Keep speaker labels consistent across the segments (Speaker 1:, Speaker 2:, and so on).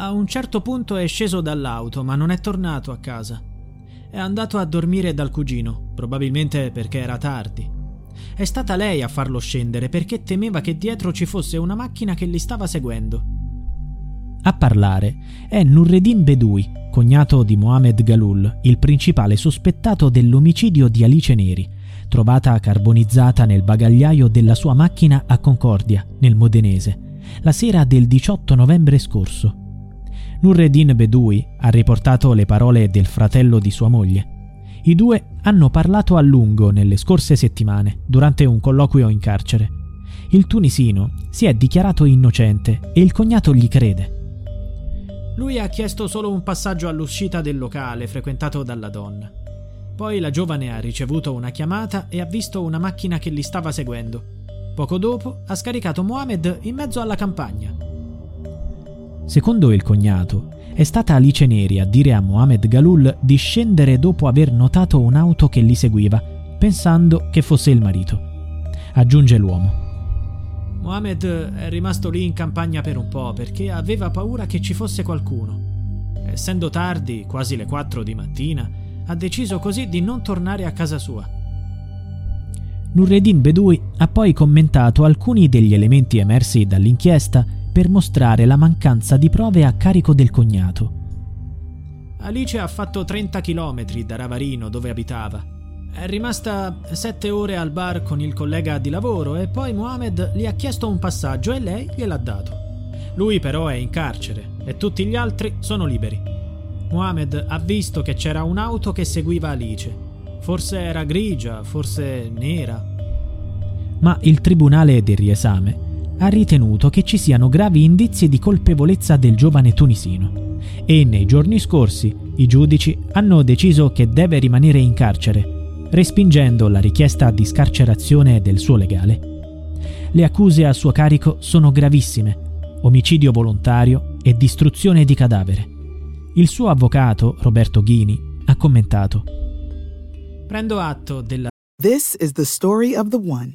Speaker 1: A un certo punto è sceso dall'auto, ma non è tornato a casa. È andato a dormire dal cugino, probabilmente perché era tardi. È stata lei a farlo scendere perché temeva che dietro ci fosse una macchina che li stava seguendo. A parlare è Nurredin Bedui, cognato di Mohamed Galul, il principale sospettato dell'omicidio di Alice Neri, trovata carbonizzata nel bagagliaio della sua macchina a Concordia, nel Modenese, la sera del 18 novembre scorso. Nurredin Bedui ha riportato le parole del fratello di sua moglie. I due hanno parlato a lungo nelle scorse settimane, durante un colloquio in carcere. Il tunisino si è dichiarato innocente e il cognato gli crede. Lui ha chiesto solo un passaggio all'uscita del locale frequentato dalla donna. Poi la giovane ha ricevuto una chiamata e ha visto una macchina che li stava seguendo. Poco dopo ha scaricato Mohamed in mezzo alla campagna. Secondo il cognato, è stata Alice Neri a dire a Mohamed Galul di scendere dopo aver notato un'auto che li seguiva, pensando che fosse il marito. Aggiunge l'uomo. Mohamed è rimasto lì in campagna per un po' perché aveva paura che ci fosse qualcuno. Essendo tardi, quasi le 4 di mattina, ha deciso così di non tornare a casa sua. Nurredin Bedui ha poi commentato alcuni degli elementi emersi dall'inchiesta per mostrare la mancanza di prove a carico del cognato. Alice ha fatto 30 km da Ravarino, dove abitava. È rimasta sette ore al bar con il collega di lavoro e poi Mohamed gli ha chiesto un passaggio e lei gliel'ha dato. Lui però è in carcere e tutti gli altri sono liberi. Mohamed ha visto che c'era un'auto che seguiva Alice. Forse era grigia, forse nera. Ma il tribunale del riesame ha ritenuto che ci siano gravi indizi di colpevolezza del giovane tunisino e nei giorni scorsi i giudici hanno deciso che deve rimanere in carcere, respingendo la richiesta di scarcerazione del suo legale. Le accuse a suo carico sono gravissime, omicidio volontario e distruzione di cadavere. Il suo avvocato, Roberto Ghini, ha commentato Prendo atto della
Speaker 2: This is the story of the one.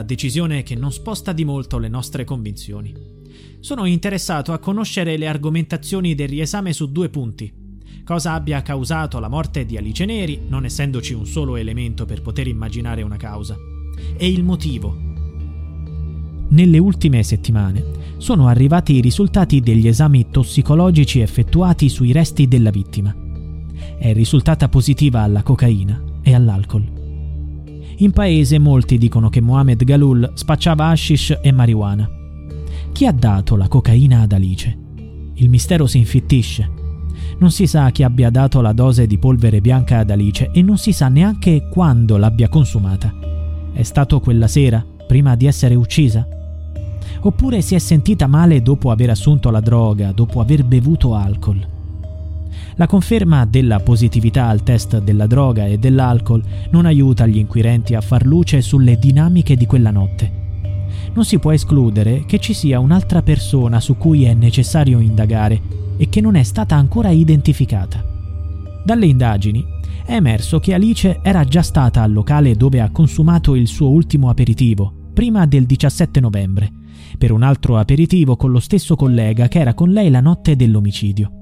Speaker 1: Decisione che non sposta di molto le nostre convinzioni. Sono interessato a conoscere le argomentazioni del riesame su due punti. Cosa abbia causato la morte di Alice Neri, non essendoci un solo elemento per poter immaginare una causa. E il motivo. Nelle ultime settimane sono arrivati i risultati degli esami tossicologici effettuati sui resti della vittima. È risultata positiva alla cocaina e all'alcol. In paese molti dicono che Mohamed Galul spacciava hashish e marijuana. Chi ha dato la cocaina ad Alice? Il mistero si infittisce. Non si sa chi abbia dato la dose di polvere bianca ad Alice e non si sa neanche quando l'abbia consumata. È stato quella sera, prima di essere uccisa? Oppure si è sentita male dopo aver assunto la droga, dopo aver bevuto alcol? La conferma della positività al test della droga e dell'alcol non aiuta gli inquirenti a far luce sulle dinamiche di quella notte. Non si può escludere che ci sia un'altra persona su cui è necessario indagare e che non è stata ancora identificata. Dalle indagini è emerso che Alice era già stata al locale dove ha consumato il suo ultimo aperitivo, prima del 17 novembre, per un altro aperitivo con lo stesso collega che era con lei la notte dell'omicidio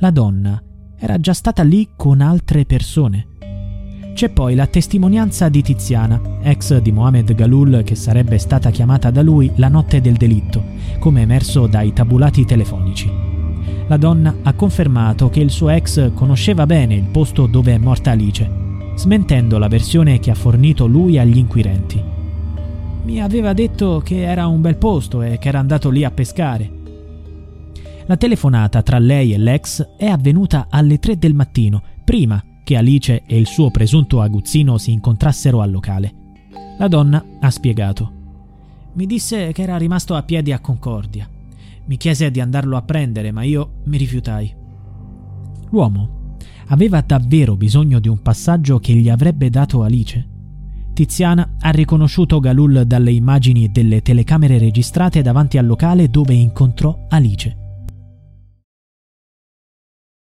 Speaker 1: la donna era già stata lì con altre persone. C'è poi la testimonianza di Tiziana, ex di Mohamed Galul che sarebbe stata chiamata da lui la notte del delitto, come emerso dai tabulati telefonici. La donna ha confermato che il suo ex conosceva bene il posto dove è morta Alice, smentendo la versione che ha fornito lui agli inquirenti. Mi aveva detto che era un bel posto e che era andato lì a pescare. La telefonata tra lei e l'ex è avvenuta alle 3 del mattino, prima che Alice e il suo presunto aguzzino si incontrassero al locale. La donna ha spiegato. Mi disse che era rimasto a piedi a Concordia. Mi chiese di andarlo a prendere, ma io mi rifiutai. L'uomo aveva davvero bisogno di un passaggio che gli avrebbe dato Alice. Tiziana ha riconosciuto Galul dalle immagini delle telecamere registrate davanti al locale dove incontrò Alice.